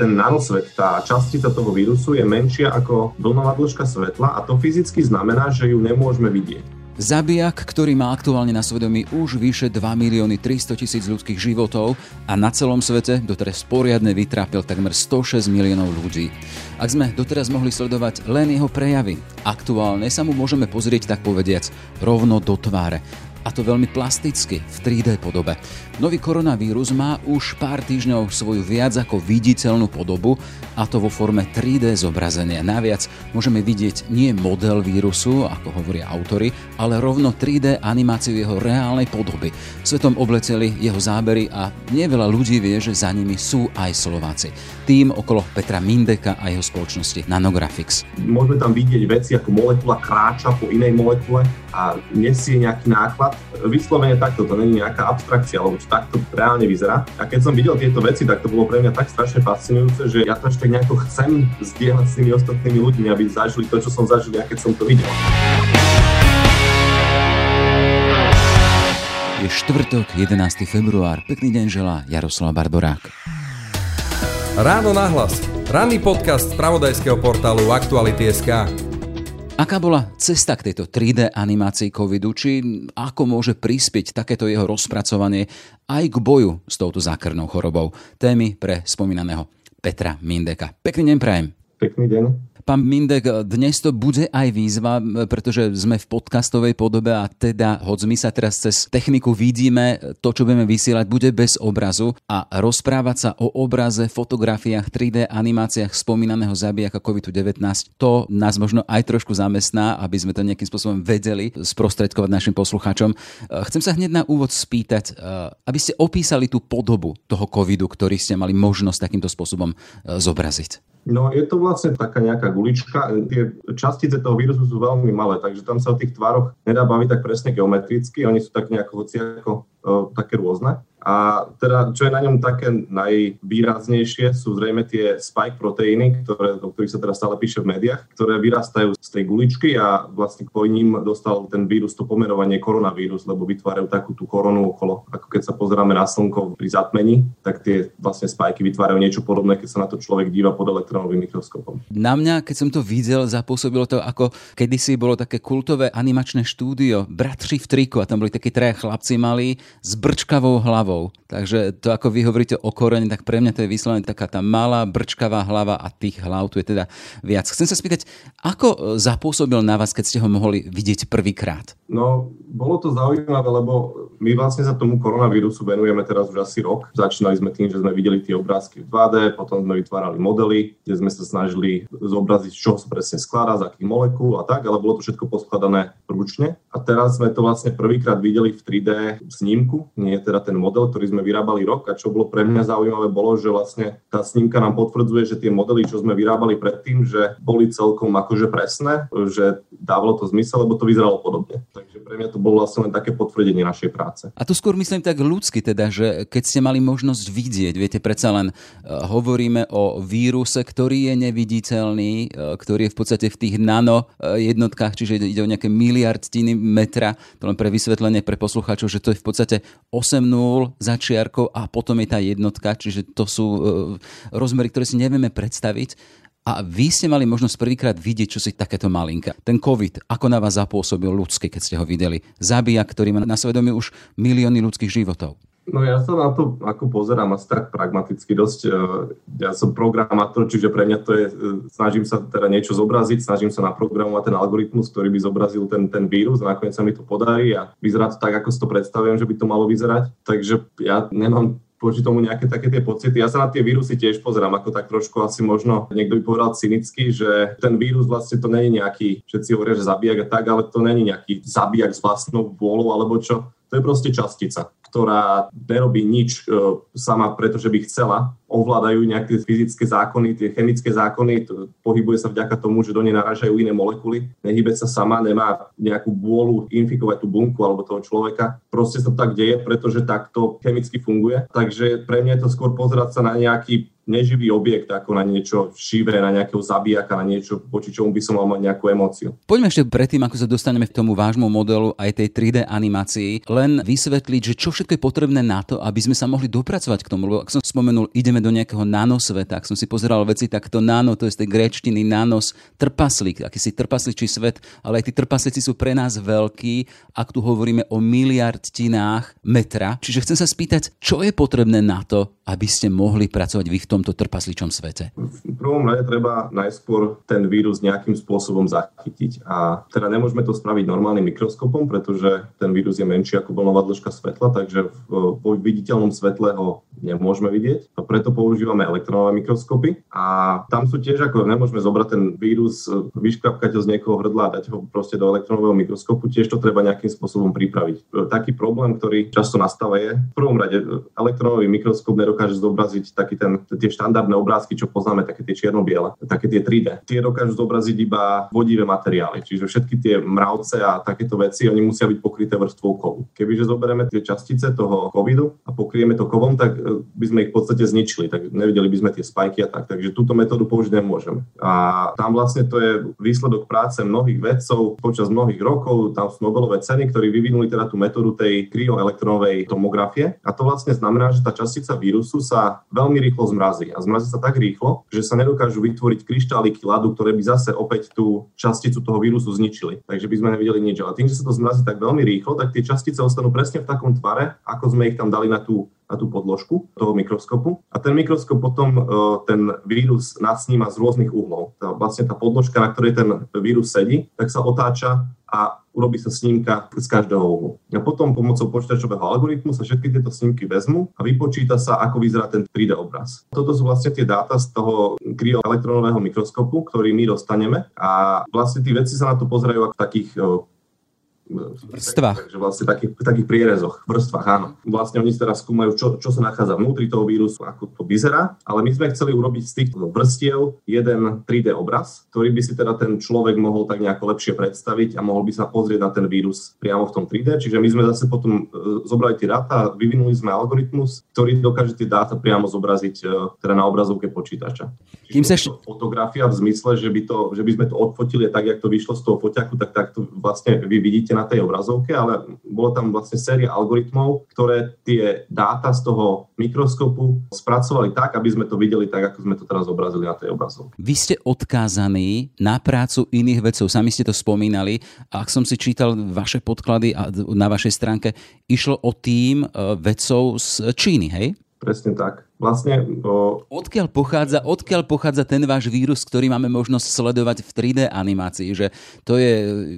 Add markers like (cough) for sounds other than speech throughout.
ten nanosvet, tá častica toho vírusu je menšia ako vlnová dĺžka svetla a to fyzicky znamená, že ju nemôžeme vidieť. Zabijak, ktorý má aktuálne na svedomí už vyše 2 milióny 300 tisíc ľudských životov a na celom svete doteraz poriadne vytrápil takmer 106 miliónov ľudí. Ak sme doteraz mohli sledovať len jeho prejavy, aktuálne sa mu môžeme pozrieť tak povediac rovno do tváre a to veľmi plasticky, v 3D podobe. Nový koronavírus má už pár týždňov svoju viac ako viditeľnú podobu a to vo forme 3D zobrazenia. Naviac môžeme vidieť nie model vírusu, ako hovoria autory, ale rovno 3D animáciu jeho reálnej podoby. Svetom obleteli jeho zábery a neveľa ľudí vie, že za nimi sú aj Slováci. Tým okolo Petra Mindeka a jeho spoločnosti Nanographics. Môžeme tam vidieť veci ako molekula kráča po inej molekule a nesie nejaký náklad. Vyslovene takto, to není nejaká abstrakcia, lebo takto reálne vyzerá. A keď som videl tieto veci, tak to bolo pre mňa tak strašne fascinujúce, že ja to ešte nejako chcem zdieľať s tými ostatnými ľuďmi, aby zažili to, čo som zažil ja, keď som to videl. Je štvrtok, 11. február. Pekný deň želá Jaroslav Barborák. Ráno nahlas. Ranný podcast z pravodajského portálu Aktuality.sk. Aká bola cesta k tejto 3D animácii covidu, či ako môže prispieť takéto jeho rozpracovanie aj k boju s touto zákernou chorobou? Témy pre spomínaného Petra Mindeka. Pekný deň prajem. Pekný deň. Pán Mindek, dnes to bude aj výzva, pretože sme v podcastovej podobe a teda, hoď my sa teraz cez techniku vidíme, to, čo budeme vysielať, bude bez obrazu a rozprávať sa o obraze, fotografiách, 3D animáciách spomínaného zabijaka COVID-19, to nás možno aj trošku zamestná, aby sme to nejakým spôsobom vedeli sprostredkovať našim poslucháčom. Chcem sa hneď na úvod spýtať, aby ste opísali tú podobu toho covidu, ktorý ste mali možnosť takýmto spôsobom zobraziť. No je to vlastne taká nejaká gulička. Tie častice toho vírusu sú veľmi malé, takže tam sa o tých tvároch nedá baviť tak presne geometricky. Oni sú tak nejako hociako také rôzne. A teda, čo je na ňom také najvýraznejšie, sú zrejme tie spike proteíny, ktoré, o ktorých sa teraz stále píše v médiách, ktoré vyrastajú z tej guličky a vlastne kvôli ním dostal ten vírus to pomerovanie koronavírus, lebo vytvárajú takú tú koronu okolo. Ako keď sa pozeráme na slnko pri zatmení, tak tie vlastne spajky vytvárajú niečo podobné, keď sa na to človek díva pod elektronovým mikroskopom. Na mňa, keď som to videl, zapôsobilo to ako kedysi bolo také kultové animačné štúdio Bratři v triku a tam boli takí traja chlapci malí s brčkavou hlavou. Takže to, ako vy hovoríte o korene, tak pre mňa to je vyslovene taká tá malá brčkavá hlava a tých hlav tu je teda viac. Chcem sa spýtať, ako zapôsobil na vás, keď ste ho mohli vidieť prvýkrát? No, bolo to zaujímavé, lebo my vlastne sa tomu koronavírusu venujeme teraz už asi rok. Začínali sme tým, že sme videli tie obrázky v 2D, potom sme vytvárali modely, kde sme sa snažili zobraziť, čoho sa presne skladá, z akých molekúl a tak, ale bolo to všetko poskladané ručne. A teraz sme to vlastne prvýkrát videli v 3D snímku, nie teda ten model, ktorý sme vyrábali rok. A čo bolo pre mňa zaujímavé, bolo, že vlastne tá snímka nám potvrdzuje, že tie modely, čo sme vyrábali predtým, že boli celkom akože presné, že dávalo to zmysel, lebo to vyzeralo podobne. Takže pre mňa to bolo vlastne len také potvrdenie našej práce. A tu skôr myslím tak ľudsky, teda, že keď ste mali možnosť vidieť, viete, predsa len uh, hovoríme o víruse, ktorý je neviditeľný, uh, ktorý je v podstate v tých nano uh, jednotkách, čiže ide o nejaké miliardtiny metra, to len pre vysvetlenie pre poslucháčov, že to je v podstate 8 0 začiarkov a potom je tá jednotka, čiže to sú uh, rozmery, ktoré si nevieme predstaviť. A vy ste mali možnosť prvýkrát vidieť, čo si takéto malinka. Ten COVID, ako na vás zapôsobil ľudský, keď ste ho videli. Zabíja, ktorý má na svedomí už milióny ľudských životov. No ja sa na to ako pozerám asi tak pragmaticky dosť. E, ja som programátor, čiže pre mňa to je, e, snažím sa teda niečo zobraziť, snažím sa naprogramovať ten algoritmus, ktorý by zobrazil ten, ten vírus a nakoniec sa mi to podarí a vyzerá to tak, ako si to predstavujem, že by to malo vyzerať. Takže ja nemám voči tomu nejaké také tie pocity. Ja sa na tie vírusy tiež pozerám ako tak trošku asi možno niekto by povedal cynicky, že ten vírus vlastne to není nejaký, všetci hovoria, že zabijak a tak, ale to není nejaký zabijak s vlastnou vôľou alebo čo. To je proste častica ktorá nerobí nič e, sama, pretože by chcela. Ovládajú nejaké fyzické zákony, tie chemické zákony, to, pohybuje sa vďaka tomu, že do nej naražajú iné molekuly. Nehybe sa sama, nemá nejakú vôľu infikovať tú bunku alebo toho človeka. Proste sa tak deje, pretože takto chemicky funguje. Takže pre mňa je to skôr pozerať sa na nejaký neživý objekt ako na niečo živé, na nejakého zabijaka, na niečo, voči čomu by som mal mať nejakú emóciu. Poďme ešte predtým, ako sa dostaneme k tomu vášmu modelu aj tej 3D animácii, len vysvetliť, že čo všetko je potrebné na to, aby sme sa mohli dopracovať k tomu. Lebo ak som spomenul, ideme do nejakého nanosveta, ak som si pozeral veci, tak to nano, to je z tej gréčtiny nanos, trpaslík, akýsi trpasličí svet, ale aj tí trpaslíci sú pre nás veľkí, ak tu hovoríme o miliardinách metra. Čiže chcem sa spýtať, čo je potrebné na to, aby ste mohli pracovať vy v tomto trpasličom svete? V prvom rade treba najskôr ten vírus nejakým spôsobom zachytiť. A teda nemôžeme to spraviť normálnym mikroskopom, pretože ten vírus je menší ako vlnová dĺžka svetla, takže vo viditeľnom svetle ho nemôžeme vidieť. A preto používame elektronové mikroskopy. A tam sú tiež ako nemôžeme zobrať ten vírus, vyškrapkať ho z niekoho hrdla a dať ho proste do elektronového mikroskopu. Tiež to treba nejakým spôsobom pripraviť. Taký problém, ktorý často nastáva je, v prvom rade elektronový mikroskop nedokáže dokáže zobraziť taký ten, tie štandardné obrázky, čo poznáme, také tie čierno-biele, také tie 3D. Tie dokážu zobraziť iba vodivé materiály, čiže všetky tie mravce a takéto veci, oni musia byť pokryté vrstvou kovu. Kebyže zoberieme tie častice toho covidu a pokrieme to kovom, tak e, by sme ich v podstate zničili, tak nevideli by sme tie spajky a tak. Takže túto metódu použiť nemôžeme. A tam vlastne to je výsledok práce mnohých vedcov počas mnohých rokov, tam sú Nobelové ceny, ktorí vyvinuli teda tú metódu tej kryoelektronovej tomografie. A to vlastne znamená, že tá častica vírusu sa veľmi rýchlo zmrazí. A zmrazí sa tak rýchlo, že sa nedokážu vytvoriť kryštáliky ľadu, ktoré by zase opäť tú časticu toho vírusu zničili. Takže by sme nevideli nič. Ale tým, že sa to zmrazí tak veľmi rýchlo, tak tie častice ostanú presne v takom tvare, ako sme ich tam dali na tú na tú podložku toho mikroskopu. A ten mikroskop potom e, ten vírus nadsníma z rôznych uhlov. Tá, vlastne tá podložka, na ktorej ten vírus sedí, tak sa otáča a urobí sa snímka z každého uhlu. A potom pomocou počítačového algoritmu sa všetky tieto snímky vezmú a vypočíta sa, ako vyzerá ten 3D obraz. Toto sú vlastne tie dáta z toho kryoelektronového mikroskopu, ktorý my dostaneme a vlastne tí vedci sa na to pozerajú ako takých vrstvách. Takže vlastne takých, takých prierezoch, vrstvách, áno. Vlastne oni teraz skúmajú, čo, čo sa nachádza vnútri toho vírusu, ako to vyzerá, ale my sme chceli urobiť z týchto vrstiev jeden 3D obraz, ktorý by si teda ten človek mohol tak nejako lepšie predstaviť a mohol by sa pozrieť na ten vírus priamo v tom 3D. Čiže my sme zase potom e, zobrali tie dáta, vyvinuli sme algoritmus, ktorý dokáže tie dáta priamo zobraziť e, teda na obrazovke počítača. Kým sa š... fotografia v zmysle, že by, to, že by sme to odfotili tak, jak to vyšlo z toho foťaku, tak takto vlastne vy vidíte na tej obrazovke, ale bolo tam vlastne séria algoritmov, ktoré tie dáta z toho mikroskopu spracovali tak, aby sme to videli tak, ako sme to teraz zobrazili na tej obrazovke. Vy ste odkázaní na prácu iných vedcov, sami ste to spomínali. A ak som si čítal vaše podklady a na vašej stránke, išlo o tým eh, vedcov z Číny, hej? Presne tak. Vlastne... O... Odkiaľ, pochádza, odkiaľ pochádza ten váš vírus, ktorý máme možnosť sledovať v 3D animácii? Že to je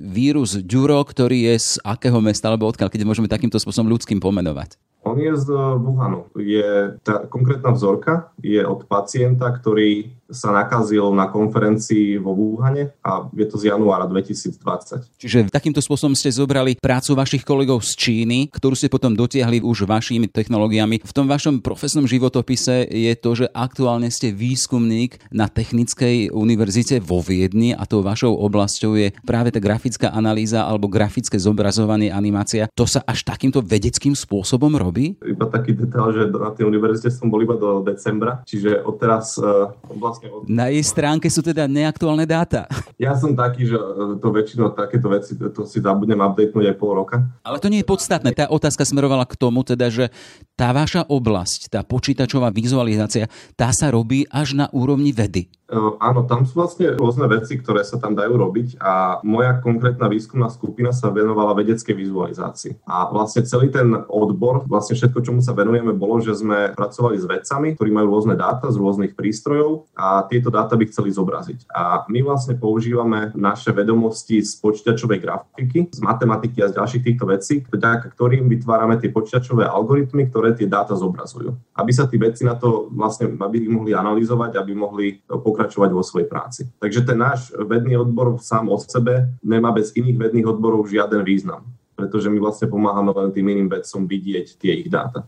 vírus Duro, ktorý je z akého mesta, alebo odkiaľ, keď môžeme takýmto spôsobom ľudským pomenovať? On je z Wuhanu. Je, tá konkrétna vzorka je od pacienta, ktorý sa nakazil na konferencii vo Wuhane a je to z januára 2020. Čiže takýmto spôsobom ste zobrali prácu vašich kolegov z Číny, ktorú ste potom dotiahli už vašimi technológiami. V tom vašom profesnom životopise je to, že aktuálne ste výskumník na Technickej univerzite vo Viedni a tou vašou oblasťou je práve tá grafická analýza alebo grafické zobrazovanie, animácia. To sa až takýmto vedeckým spôsobom robí? Iba taký detail, že na tej univerzite som bol iba do decembra, čiže odteraz uh, vlastne vlastne... Na jej stránke sú teda neaktuálne dáta. Ja som taký, že e, to väčšinou takéto veci, to si zabudnem updatenúť aj pol roka. Ale to nie je podstatné. Tá otázka smerovala k tomu, teda, že tá vaša oblasť, tá počítačová vizualizácia, tá sa robí až na úrovni vedy. Áno, tam sú vlastne rôzne veci, ktoré sa tam dajú robiť a moja konkrétna výskumná skupina sa venovala vedeckej vizualizácii. A vlastne celý ten odbor, vlastne všetko, čomu sa venujeme, bolo, že sme pracovali s vedcami, ktorí majú rôzne dáta z rôznych prístrojov a tieto dáta by chceli zobraziť. A my vlastne používame naše vedomosti z počítačovej grafiky, z matematiky a z ďalších týchto vecí, vďaka ktorým vytvárame tie počítačové algoritmy, ktoré tie dáta zobrazujú. Aby sa tí vedci na to vlastne, aby ich mohli analyzovať, aby mohli pokračovať pokračovať vo svojej práci. Takže ten náš vedný odbor sám o sebe nemá bez iných vedných odborov žiaden význam pretože my vlastne pomáhame len tým iným vedcom vidieť tie ich dáta.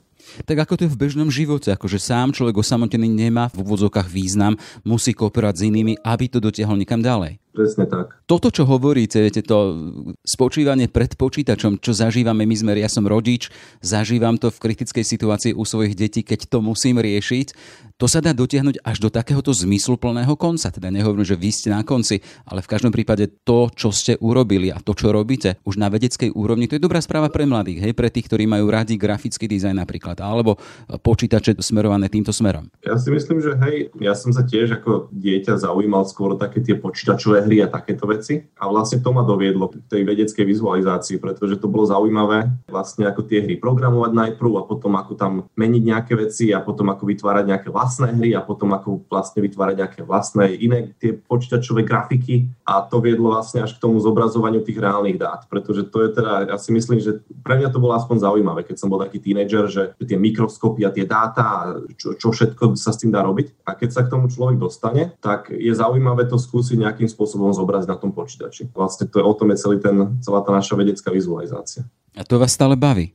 Tak ako to je v bežnom živote, akože sám človek osamotený nemá v úvodzovkách význam, musí kooperovať s inými, aby to dotiahol nikam ďalej. Presne tak. Toto, čo hovoríte, viete, to spočívanie pred počítačom, čo zažívame my sme, ja som rodič, zažívam to v kritickej situácii u svojich detí, keď to musím riešiť, to sa dá dotiahnuť až do takéhoto zmysluplného konca. Teda nehovorím, že vy ste na konci, ale v každom prípade to, čo ste urobili a to, čo robíte už na vedeckej úrovni, to je dobrá správa pre mladých, hej, pre tých, ktorí majú radi grafický dizajn napríklad, alebo počítače smerované týmto smerom. Ja si myslím, že hej, ja som sa tiež ako dieťa zaujímal skôr také tie počítačové hry a takéto veci. A vlastne to ma doviedlo k tej vedeckej vizualizácii, pretože to bolo zaujímavé vlastne ako tie hry programovať najprv a potom ako tam meniť nejaké veci a potom ako vytvárať nejaké vlastné hry a potom ako vlastne vytvárať nejaké vlastné iné tie počítačové grafiky a to viedlo vlastne až k tomu zobrazovaniu tých reálnych dát, pretože to je teda, ja si myslím, že pre mňa to bolo aspoň zaujímavé, keď som bol taký tínedžer, že tie mikroskopy a tie dáta čo, čo všetko sa s tým dá robiť. A keď sa k tomu človek dostane, tak je zaujímavé to skúsiť nejakým spôsobom zobraziť na tom počítači. Vlastne to je, o tom je celý ten, celá tá naša vedecká vizualizácia. A to vás stále baví?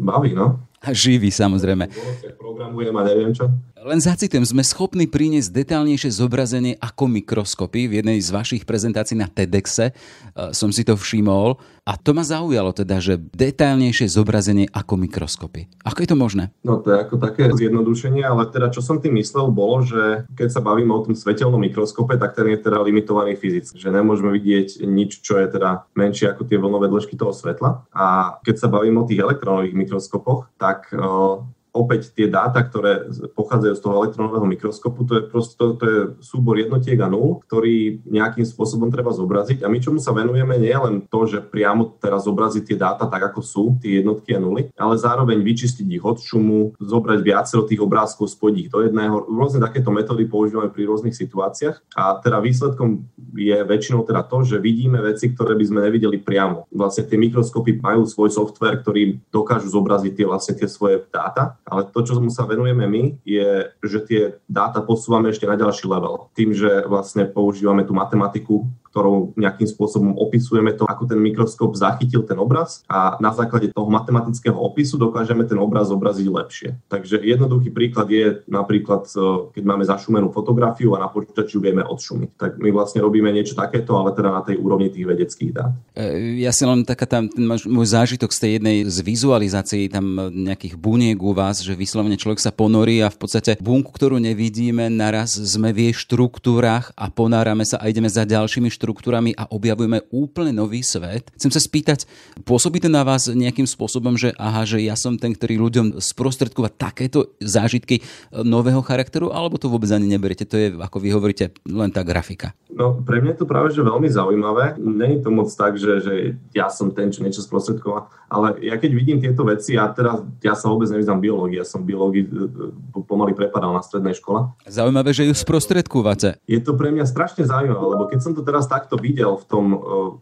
Baví, no. (laughs) A živí, samozrejme. Programujem a neviem čo. Len zacitujem, sme schopní priniesť detálnejšie zobrazenie ako mikroskopy. V jednej z vašich prezentácií na TEDxe uh, som si to všimol. A to ma zaujalo teda, že detálnejšie zobrazenie ako mikroskopy. Ako je to možné? No to je ako také zjednodušenie, ale teda čo som tým myslel bolo, že keď sa bavíme o tom svetelnom mikroskope, tak ten je teda limitovaný fyzicky. Že nemôžeme vidieť nič, čo je teda menšie ako tie vlnové dĺžky toho svetla. A keď sa bavíme o tých elektronových mikroskopoch, tak uh, opäť tie dáta, ktoré pochádzajú z toho elektronového mikroskopu, to je proste to, to je súbor jednotiek a nul, ktorý nejakým spôsobom treba zobraziť. A my čomu sa venujeme, nie je len to, že priamo teraz zobraziť tie dáta tak, ako sú, tie jednotky a nuly, ale zároveň vyčistiť ich od šumu, zobrať viacero tých obrázkov, spojiť ich do jedného. Rôzne takéto metódy používame pri rôznych situáciách a teda výsledkom je väčšinou teda to, že vidíme veci, ktoré by sme nevideli priamo. Vlastne tie mikroskopy majú svoj software, ktorý dokážu zobraziť tie vlastne tie svoje dáta ale to, čo sa venujeme my, je, že tie dáta posúvame ešte na ďalší level. Tým, že vlastne používame tú matematiku, ktorou nejakým spôsobom opisujeme to, ako ten mikroskop zachytil ten obraz a na základe toho matematického opisu dokážeme ten obraz zobraziť lepšie. Takže jednoduchý príklad je napríklad, e, keď máme zašumenú fotografiu a na počítači vieme odšumiť. Tak my vlastne robíme niečo takéto, ale teda na tej úrovni tých vedeckých dát. E, ja si len taká tam, môj zážitok z tej jednej z vizualizácií tam nejakých buniek u vás, že vyslovene človek sa ponorí a v podstate bunku, ktorú nevidíme, naraz sme v jej štruktúrach a ponárame sa a ideme za ďalšími štruktúrami a objavujeme úplne nový svet. Chcem sa spýtať, pôsobí to na vás nejakým spôsobom, že aha, že ja som ten, ktorý ľuďom sprostredkúva takéto zážitky e, nového charakteru, alebo to vôbec ani neberiete? To je, ako vy hovoríte, len tá grafika. No, pre mňa je to práve že veľmi zaujímavé. Není to moc tak, že, že ja som ten, čo niečo sprostredková, ale ja keď vidím tieto veci, a teraz ja sa vôbec nevyznám biológii, ja som biológii e, e, pomaly prepadal na strednej škole. Zaujímavé, že ju sprostredkúvate. Je to pre mňa strašne zaujímavé, lebo keď som to teraz takto videl v tom,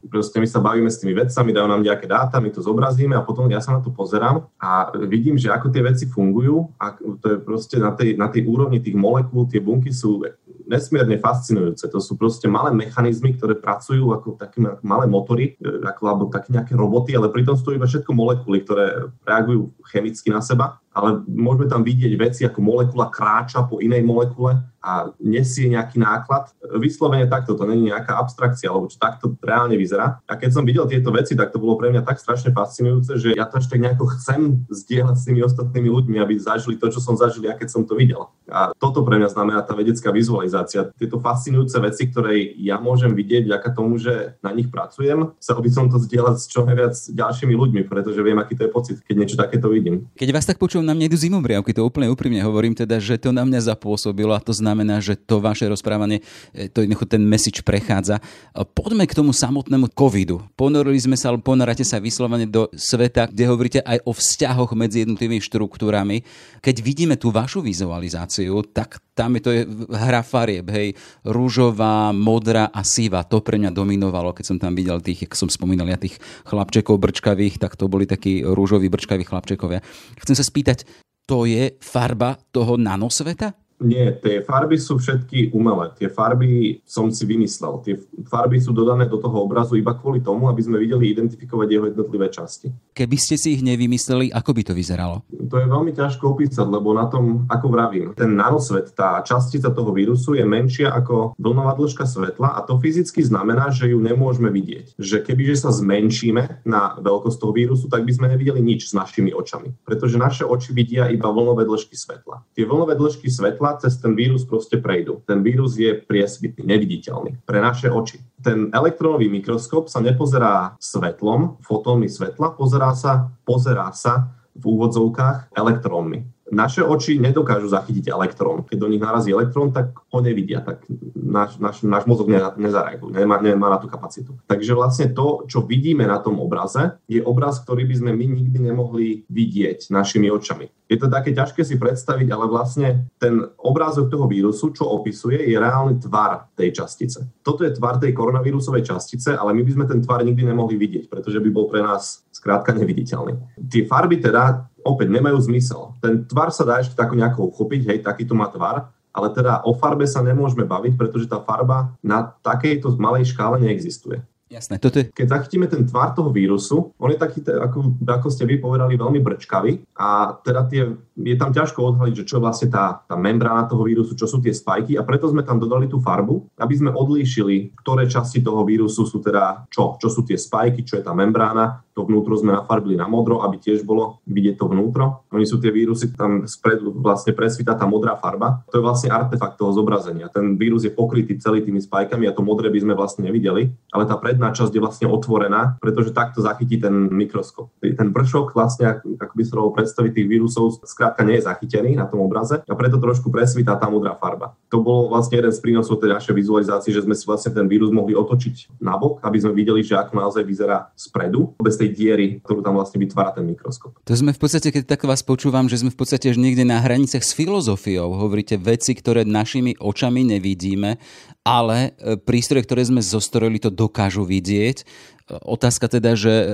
proste my sa bavíme s tými vedcami, dajú nám nejaké dáta, my to zobrazíme a potom ja sa na to pozerám a vidím, že ako tie veci fungujú a to je proste na tej, na tej úrovni tých molekúl, tie bunky sú nesmierne fascinujúce. To sú proste malé mechanizmy, ktoré pracujú ako také malé motory, e, ako, alebo také nejaké roboty, ale pritom sú to iba všetko molekuly, ktoré reagujú chemicky na seba ale môžeme tam vidieť veci ako molekula kráča po inej molekule a nesie nejaký náklad. Vyslovene takto, to není nejaká abstrakcia, alebo čo takto reálne vyzerá. A keď som videl tieto veci, tak to bolo pre mňa tak strašne fascinujúce, že ja to ešte nejako chcem zdieľať s tými ostatnými ľuďmi, aby zažili to, čo som zažil ja, keď som to videl. A toto pre mňa znamená tá vedecká vizualizácia. Tieto fascinujúce veci, ktoré ja môžem vidieť vďaka tomu, že na nich pracujem, chcel by som to zdieľať s čo najviac ďalšími ľuďmi, pretože viem, aký to je pocit, keď niečo takéto vidím. Keď vás tak počujem, na mne idú zimobriavky, to úplne úprimne hovorím teda, že to na mňa zapôsobilo a to znamená, že to vaše rozprávanie, e, to jednoducho ten message prechádza. Poďme k tomu samotnému covidu. Ponorili sme sa, ale ponoráte sa vyslovene do sveta, kde hovoríte aj o vzťahoch medzi jednotlivými štruktúrami. Keď vidíme tú vašu vizualizáciu, tak tam je to je hra farieb, hej, rúžová, modrá a síva, to pre mňa dominovalo, keď som tam videl tých, ako som spomínal, ja tých chlapčekov brčkavých, tak to boli takí rúžoví brčkaví chlapčekovia. Chcem sa spýtať, to je farba toho nanosveta? Nie, tie farby sú všetky umelé. Tie farby som si vymyslel. Tie farby sú dodané do toho obrazu iba kvôli tomu, aby sme videli identifikovať jeho jednotlivé časti. Keby ste si ich nevymysleli, ako by to vyzeralo? To je veľmi ťažko opísať, lebo na tom, ako vravím, ten nanosvet, tá častica toho vírusu je menšia ako vlnová dĺžka svetla a to fyzicky znamená, že ju nemôžeme vidieť. Že kebyže sa zmenšíme na veľkosť toho vírusu, tak by sme nevideli nič s našimi očami. Pretože naše oči vidia iba vlnové dĺžky svetla. Tie vlnové dĺžky svetla cez ten vírus proste prejdú. Ten vírus je priesvitný, neviditeľný pre naše oči. Ten elektrónový mikroskop sa nepozerá svetlom, fotónmi svetla, pozerá sa, pozerá sa v úvodzovkách elektrónmi naše oči nedokážu zachytiť elektrón. Keď do nich narazí elektrón, tak ho nevidia, tak náš, náš, náš mozog ne, nezareaguje, nemá, nemá na tú kapacitu. Takže vlastne to, čo vidíme na tom obraze, je obraz, ktorý by sme my nikdy nemohli vidieť našimi očami. Je to také ťažké si predstaviť, ale vlastne ten obrázok toho vírusu, čo opisuje, je reálny tvar tej častice. Toto je tvar tej koronavírusovej častice, ale my by sme ten tvar nikdy nemohli vidieť, pretože by bol pre nás skrátka neviditeľný. Tie farby teda opäť nemajú zmysel. Ten tvar sa dá ešte tak nejako uchopiť, hej, takýto má tvar, ale teda o farbe sa nemôžeme baviť, pretože tá farba na takejto malej škále neexistuje. Jasné, toto je... Keď zachytíme ten tvar toho vírusu, on je taký, ako, ako ste vy povedali, veľmi brčkavý a teda tie, je tam ťažko odhaliť, že čo je vlastne tá, tá membrána toho vírusu, čo sú tie spajky a preto sme tam dodali tú farbu, aby sme odlíšili, ktoré časti toho vírusu sú teda čo, čo sú tie spajky, čo je tá membrána to vnútro sme nafarbili na modro, aby tiež bolo vidieť to vnútro. Oni sú tie vírusy, tam spredu vlastne presvita tá modrá farba. To je vlastne artefakt toho zobrazenia. Ten vírus je pokrytý celý tými spajkami a to modré by sme vlastne nevideli, ale tá predná časť je vlastne otvorená, pretože takto zachytí ten mikroskop. Ten vršok vlastne, ako by sa dalo predstaviť tých vírusov, skrátka nie je zachytený na tom obraze a preto trošku presvitá tá modrá farba. To bol vlastne jeden z prínosov tej našej vizualizácie, že sme si vlastne ten vírus mohli otočiť nabok, aby sme videli, že ako naozaj vyzerá spredu, bez tej tej diery, ktorú tam vlastne vytvára ten mikroskop. To sme v podstate, keď tak vás počúvam, že sme v podstate niekde na hraniciach s filozofiou. Hovoríte veci, ktoré našimi očami nevidíme, ale e, prístroje, ktoré sme zostrojili, to dokážu vidieť. Otázka teda, že e,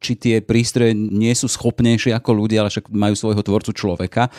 či tie prístroje nie sú schopnejšie ako ľudia, ale však majú svojho tvorcu človeka.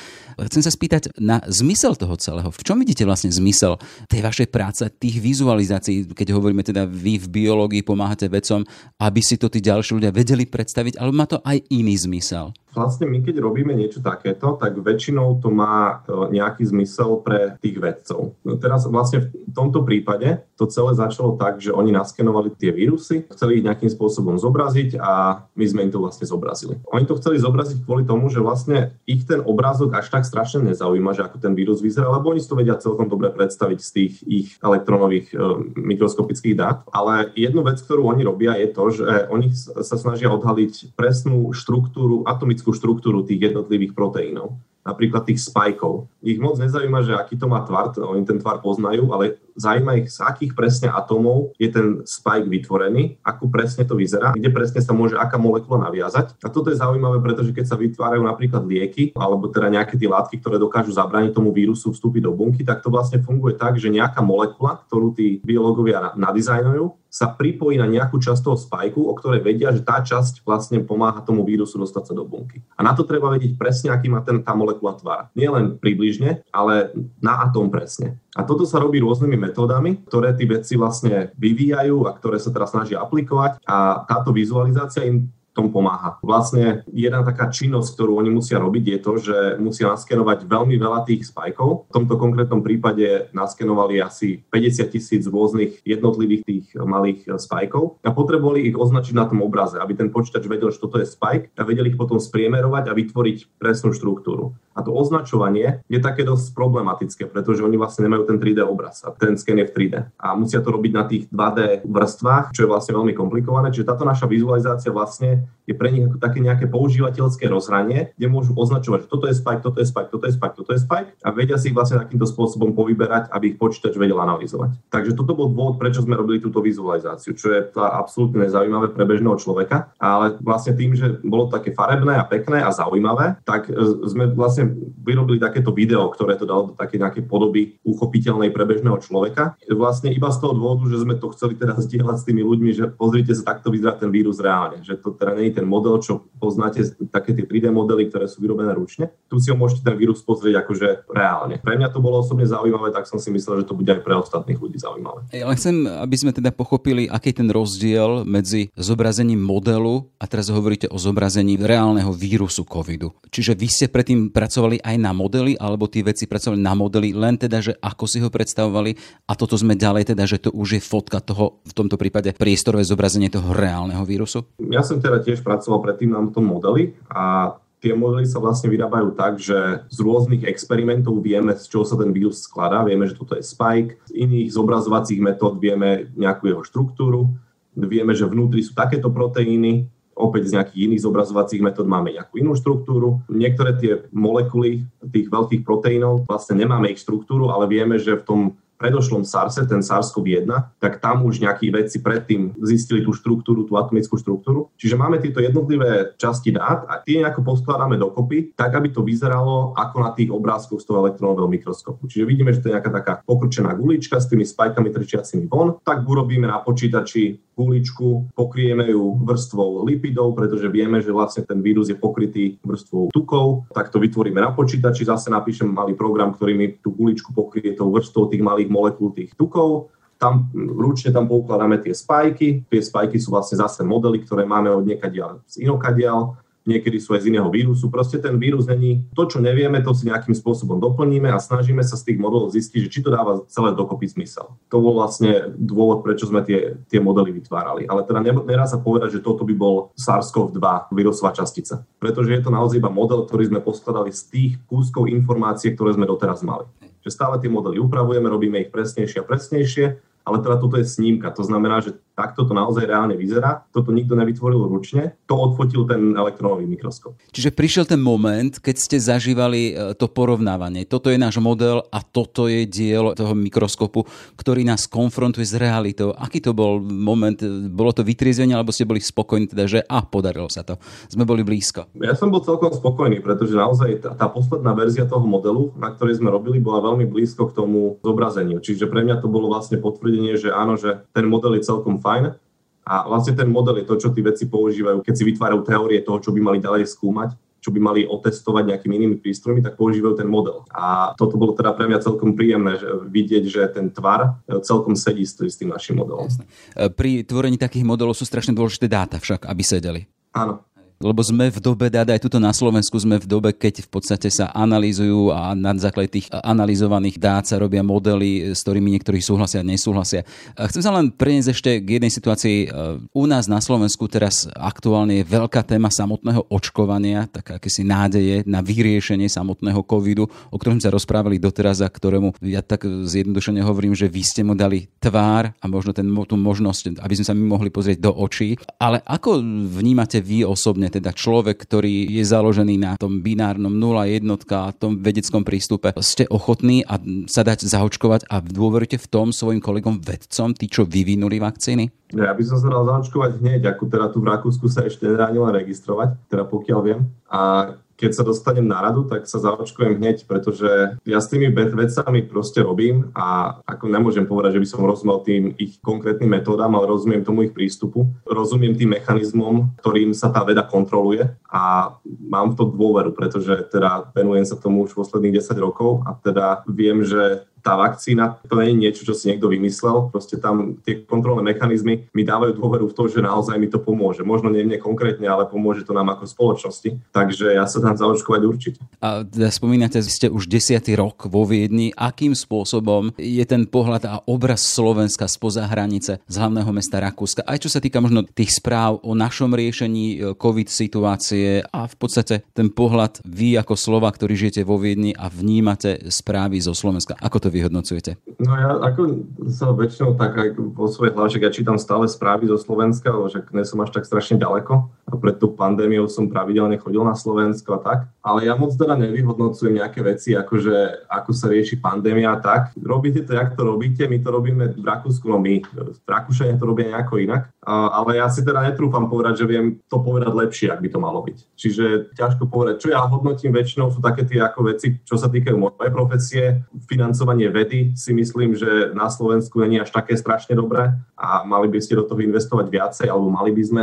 Chcem sa spýtať na zmysel toho celého. V čom vidíte vlastne zmysel tej vašej práce, tých vizualizácií, keď hovoríme teda vy v biológii pomáhate vecom, aby si to tí ďalší ľudia vedeli predstaviť, ale má to aj iný zmysel vlastne my keď robíme niečo takéto, tak väčšinou to má e, nejaký zmysel pre tých vedcov. No teraz vlastne v tomto prípade to celé začalo tak, že oni naskenovali tie vírusy, chceli ich nejakým spôsobom zobraziť a my sme im to vlastne zobrazili. Oni to chceli zobraziť kvôli tomu, že vlastne ich ten obrázok až tak strašne nezaujíma, že ako ten vírus vyzerá, lebo oni si to vedia celkom dobre predstaviť z tých ich elektronových e, mikroskopických dát. Ale jednu vec, ktorú oni robia, je to, že oni sa snažia odhaliť presnú štruktúru atomickú chemickú štruktúru tých jednotlivých proteínov napríklad tých spajkov. Ich moc nezaujíma, že aký to má tvar, oni ten tvar poznajú, ale zaujíma ich, z akých presne atómov je ten spike vytvorený, ako presne to vyzerá, kde presne sa môže aká molekula naviazať. A toto je zaujímavé, pretože keď sa vytvárajú napríklad lieky, alebo teda nejaké tie látky, ktoré dokážu zabrániť tomu vírusu vstúpiť do bunky, tak to vlastne funguje tak, že nejaká molekula, ktorú tí biológovia nadizajnujú, sa pripojí na nejakú časť toho spajku, o ktorej vedia, že tá časť vlastne pomáha tomu vírusu dostať sa do bunky. A na to treba vedieť presne, aký má ten, tá molekula tvar. Nie len približne, ale na atóm presne. A toto sa robí rôznymi metódami, ktoré tí vedci vlastne vyvíjajú a ktoré sa teraz snažia aplikovať. A táto vizualizácia im tom pomáha. Vlastne jedna taká činnosť, ktorú oni musia robiť, je to, že musia naskenovať veľmi veľa tých spajkov. V tomto konkrétnom prípade naskenovali asi 50 tisíc rôznych jednotlivých tých malých spajkov a potrebovali ich označiť na tom obraze, aby ten počítač vedel, že toto je spike a vedeli ich potom spriemerovať a vytvoriť presnú štruktúru. A to označovanie je také dosť problematické, pretože oni vlastne nemajú ten 3D obraz a ten sken je v 3D. A musia to robiť na tých 2D vrstvách, čo je vlastne veľmi komplikované. Čiže táto naša vizualizácia vlastne je pre nich ako také nejaké používateľské rozhranie, kde môžu označovať, že toto je spike, toto je spike, toto je spike, toto je spike a vedia si ich vlastne takýmto spôsobom povyberať, aby ich počítač vedel analyzovať. Takže toto bol dôvod, prečo sme robili túto vizualizáciu, čo je tá absolútne nezaujímavé pre bežného človeka, ale vlastne tým, že bolo také farebné a pekné a zaujímavé, tak e, sme vlastne vyrobili takéto video, ktoré to dalo do také nejaké podoby uchopiteľnej pre bežného človeka. Vlastne iba z toho dôvodu, že sme to chceli teraz (laughs) zdieľať s tými ľuďmi, že pozrite sa, takto vyzerá ten vírus reálne, že to teraz je ten model, čo poznáte, také tie 3D modely, ktoré sú vyrobené ručne. Tu si ho môžete ten vírus pozrieť akože reálne. Pre mňa to bolo osobne zaujímavé, tak som si myslel, že to bude aj pre ostatných ľudí zaujímavé. Ja len chcem, aby sme teda pochopili, aký je ten rozdiel medzi zobrazením modelu a teraz hovoríte o zobrazení reálneho vírusu covidu. Čiže vy ste predtým pracovali aj na modely, alebo tie veci pracovali na modely, len teda, že ako si ho predstavovali a toto sme ďalej teda, že to už je fotka toho, v tomto prípade priestorové zobrazenie toho reálneho vírusu? Ja som teda tiež pracoval predtým na tom modeli a tie modely sa vlastne vyrábajú tak, že z rôznych experimentov vieme, z čoho sa ten vírus skladá. Vieme, že toto je spike. Z iných zobrazovacích metód vieme nejakú jeho štruktúru. Vieme, že vnútri sú takéto proteíny. Opäť z nejakých iných zobrazovacích metód máme nejakú inú štruktúru. Niektoré tie molekuly tých veľkých proteínov vlastne nemáme ich štruktúru, ale vieme, že v tom predošlom SARSe, ten SARS-CoV-1, tak tam už nejakí vedci predtým zistili tú štruktúru, tú atomickú štruktúru. Čiže máme tieto jednotlivé časti dát a tie nejako poskladáme dokopy, tak aby to vyzeralo ako na tých obrázkoch z toho elektronového mikroskopu. Čiže vidíme, že to je nejaká taká pokrčená gulička s tými spajkami trčiacimi von, tak urobíme na počítači guličku, pokrieme ju vrstvou lipidov, pretože vieme, že vlastne ten vírus je pokrytý vrstvou tukov, tak to vytvoríme na počítači, zase napíšem malý program, ktorý mi tú guličku pokrie tou vrstvou tých malých molekúl tých tukov, tam ručne tam poukladáme tie spajky, tie spajky sú vlastne zase modely, ktoré máme od niekadiaľ z inokadiaľ, niekedy sú aj z iného vírusu. Proste ten vírus není, to čo nevieme, to si nejakým spôsobom doplníme a snažíme sa z tých modelov zistiť, že či to dáva celé dokopy zmysel. To bol vlastne dôvod, prečo sme tie, tie modely vytvárali. Ale teda nedá sa povedať, že toto by bol SARS-CoV-2 vírusová častica. Pretože je to naozaj iba model, ktorý sme poskladali z tých kúskov informácie, ktoré sme doteraz mali že stále tie modely upravujeme, robíme ich presnejšie a presnejšie ale teda toto je snímka. To znamená, že takto to naozaj reálne vyzerá. Toto nikto nevytvoril ručne, to odfotil ten elektronový mikroskop. Čiže prišiel ten moment, keď ste zažívali e, to porovnávanie. Toto je náš model a toto je dielo toho mikroskopu, ktorý nás konfrontuje s realitou. Aký to bol moment? Bolo to vytriezvenie, alebo ste boli spokojní, teda, že a podarilo sa to. Sme boli blízko. Ja som bol celkom spokojný, pretože naozaj tá, tá posledná verzia toho modelu, na ktorej sme robili, bola veľmi blízko k tomu zobrazeniu. Čiže pre mňa to bolo vlastne potvrdené potvrdenie, že áno, že ten model je celkom fajn. A vlastne ten model je to, čo tí veci používajú, keď si vytvárajú teórie toho, čo by mali ďalej skúmať čo by mali otestovať nejakými inými prístrojmi, tak používajú ten model. A toto bolo teda pre mňa celkom príjemné že vidieť, že ten tvar celkom sedí s tým našim modelom. Jasne. Pri tvorení takých modelov sú strašne dôležité dáta však, aby sedeli. Áno, lebo sme v dobe, dá aj tuto na Slovensku sme v dobe, keď v podstate sa analýzujú a na základe tých analyzovaných dát sa robia modely, s ktorými niektorí súhlasia a nesúhlasia. Chcem sa len preniesť ešte k jednej situácii. U nás na Slovensku teraz aktuálne je veľká téma samotného očkovania, tak akési nádeje na vyriešenie samotného covidu, o ktorom sa rozprávali doteraz a ktorému ja tak zjednodušene hovorím, že vy ste mu dali tvár a možno ten, tú možnosť, aby sme sa my mohli pozrieť do očí. Ale ako vnímate vy osobne teda človek, ktorý je založený na tom binárnom 0 jednotka a tom vedeckom prístupe, ste ochotní a sa dať zaočkovať a dôverujete v tom svojim kolegom vedcom, tí, čo vyvinuli vakcíny? Ja by som sa dal zaočkovať hneď, ako teda tu v Rakúsku sa ešte nedá registrovať, teda pokiaľ viem. A keď sa dostanem na radu, tak sa zaočkujem hneď, pretože ja s tými vecami proste robím a ako nemôžem povedať, že by som rozumel tým ich konkrétnym metódam, ale rozumiem tomu ich prístupu, rozumiem tým mechanizmom, ktorým sa tá veda kontroluje a mám v to dôveru, pretože teda venujem sa tomu už posledných 10 rokov a teda viem, že tá vakcína to nie je niečo, čo si niekto vymyslel. Proste tam tie kontrolné mechanizmy mi dávajú dôveru v to, že naozaj mi to pomôže. Možno nie mne konkrétne, ale pomôže to nám ako spoločnosti. Takže ja sa dám zaočkovať určite. A teda spomínate, že ste už desiatý rok vo Viedni. Akým spôsobom je ten pohľad a obraz Slovenska spoza hranice z hlavného mesta Rakúska? Aj čo sa týka možno tých správ o našom riešení e, COVID situácie a v podstate ten pohľad vy ako Slova, ktorí žijete vo Viedni a vnímate správy zo Slovenska. Ako to vyhodnocujete? No ja ako sa väčšinou tak aj vo svojej hlave, že ja čítam stále správy zo Slovenska, lebo že nie som až tak strašne ďaleko a pred tú pandémiou som pravidelne chodil na Slovensko a tak. Ale ja moc teda nevyhodnocujem nejaké veci, ako že ako sa rieši pandémia a tak. Robíte to, jak to robíte, my to robíme v Rakúsku, no my v Rakúšane to robia nejako inak. Ale ja si teda netrúfam povedať, že viem to povedať lepšie, ak by to malo byť. Čiže ťažko povedať. Čo ja hodnotím väčšinou sú také tie ako veci, čo sa týkajú mojej profesie, financovanie vedy si myslím, že na Slovensku není až také strašne dobré a mali by ste do toho investovať viacej, alebo mali by sme,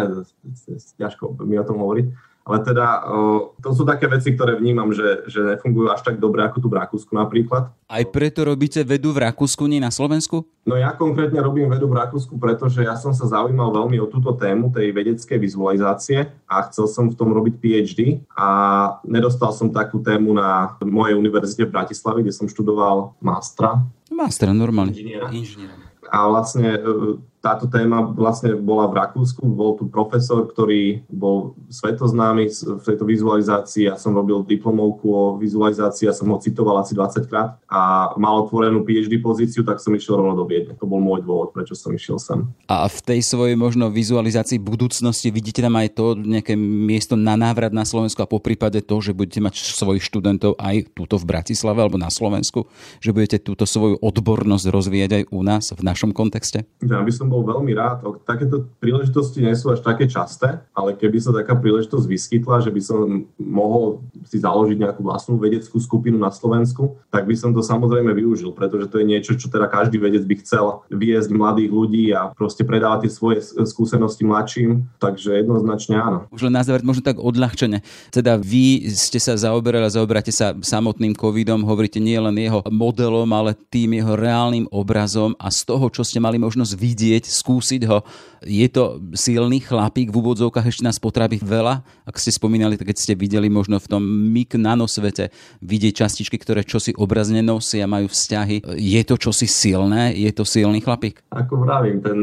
ťažko mi o tom hovoriť. Ale teda to sú také veci, ktoré vnímam, že, že nefungujú až tak dobre ako tu v Rakúsku napríklad. Aj preto robíte vedu v Rakúsku, nie na Slovensku? No ja konkrétne robím vedu v Rakúsku, pretože ja som sa zaujímal veľmi o túto tému, tej vedeckej vizualizácie a chcel som v tom robiť PhD a nedostal som takú tému na mojej univerzite v Bratislave, kde som študoval mastra. Mastra, normálne. Inžiniera. Inžiniera. A vlastne táto téma vlastne bola v Rakúsku, bol tu profesor, ktorý bol svetoznámy v tejto vizualizácii, ja som robil diplomovku o vizualizácii, ja som ho citoval asi 20 krát a mal otvorenú PhD pozíciu, tak som išiel rovno do Viedne. To bol môj dôvod, prečo som išiel sem. A v tej svojej možno vizualizácii budúcnosti vidíte tam aj to nejaké miesto na návrat na Slovensku a po prípade to, že budete mať svojich študentov aj túto v Bratislave alebo na Slovensku, že budete túto svoju odbornosť rozvíjať aj u nás v našom kontexte? Ja by som bol veľmi rád. Takéto príležitosti nie sú až také časté, ale keby sa taká príležitosť vyskytla, že by som mohol si založiť nejakú vlastnú vedeckú skupinu na Slovensku, tak by som to samozrejme využil, pretože to je niečo, čo teda každý vedec by chcel viesť mladých ľudí a proste predávať tie svoje skúsenosti mladším. Takže jednoznačne áno. Už len na záver možno tak odľahčene. Teda vy ste sa zaoberali a zaoberáte sa samotným covidom, hovoríte nie len jeho modelom, ale tým jeho reálnym obrazom a z toho, čo ste mali možnosť vidieť, skúsiť ho. Je to silný chlapík, v úvodzovkách ešte nás potrábi veľa. Ak ste spomínali, tak keď ste videli možno v tom mik nanosvete, vidieť častičky, ktoré čosi obrazne nosia, majú vzťahy. Je to čosi silné? Je to silný chlapík? Ako vravím, ten,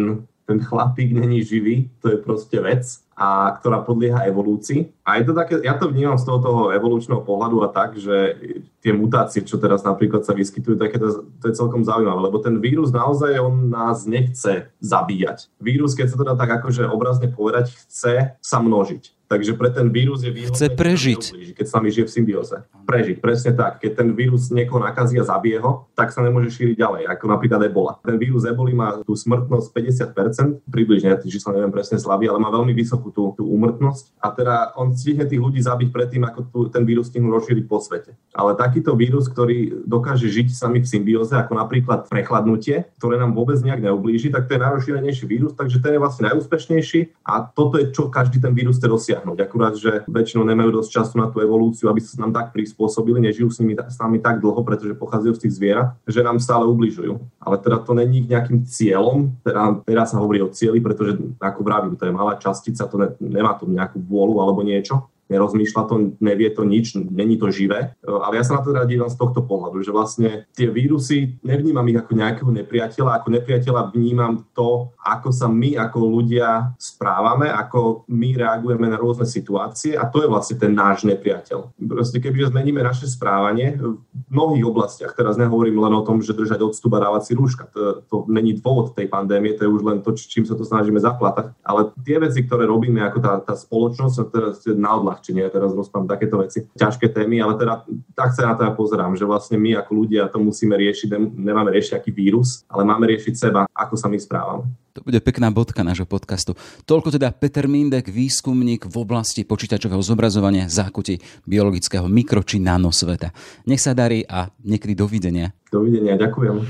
ten chlapík není živý, to je proste vec a ktorá podlieha evolúcii. A je to také, ja to vnímam z toho, toho evolučného pohľadu a tak, že tie mutácie, čo teraz napríklad sa vyskytujú, také to, to je celkom zaujímavé, lebo ten vírus naozaj on nás nechce zabíjať. Vírus, keď sa to dá tak akože obrazne povedať, chce sa množiť. Takže pre ten vírus je výhodné, Chce prežiť. keď sa mi žije v symbióze. Prežiť, presne tak. Keď ten vírus niekoho nakazí a zabije ho, tak sa nemôže šíriť ďalej, ako napríklad ebola. Ten vírus eboli má tú smrtnosť 50%, približne, tie čísla neviem presne slavy, ale má veľmi vysokú tú, tú úmrtnosť. A teda on stihne tých ľudí zabiť predtým, ako tu, ten vírus stihnú rozšíriť po svete. Ale takýto vírus, ktorý dokáže žiť sami v symbióze, ako napríklad prechladnutie, ktoré nám vôbec nejak neublíži, tak to je najrozšírenejší vírus, takže ten je vlastne najúspešnejší a toto je, čo každý ten vírus chce dosiahnuť dosiahnuť. Akurát, že väčšinou nemajú dosť času na tú evolúciu, aby sa nám tak prispôsobili, nežijú s nimi s nami tak dlho, pretože pochádzajú z tých zvierat, že nám stále ubližujú. Ale teda to není nejakým cieľom, teda teraz sa hovorí o cieli, pretože ako vravím, to je malá častica, to ne, nemá tu nejakú vôľu alebo niečo, nerozmýšľa to, nevie to nič, není to živé. Ale ja sa na to teda dívam z tohto pohľadu, že vlastne tie vírusy, nevnímam ich ako nejakého nepriateľa, ako nepriateľa vnímam to, ako sa my ako ľudia správame, ako my reagujeme na rôzne situácie a to je vlastne ten náš nepriateľ. Proste kebyže zmeníme naše správanie v mnohých oblastiach, teraz nehovorím len o tom, že držať odstup a dávať si rúška, to, to není dôvod tej pandémie, to je už len to, čím sa to snažíme zaplatať, ale tie veci, ktoré robíme ako tá, tá spoločnosť, teraz na uľahčenie. Ja teraz rozprávam takéto veci, ťažké témy, ale teda tak sa na to ja pozerám, že vlastne my ako ľudia to musíme riešiť, nemáme riešiť aký vírus, ale máme riešiť seba, ako sa my správame. To bude pekná bodka nášho podcastu. Toľko teda Peter Mindek, výskumník v oblasti počítačového zobrazovania zákutí biologického mikro či nanosveta. Nech sa darí a niekedy dovidenia. Dovidenia, ďakujem.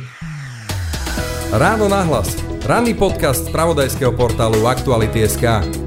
Ráno nahlas. Ranný podcast z pravodajského portálu Aktuality.sk.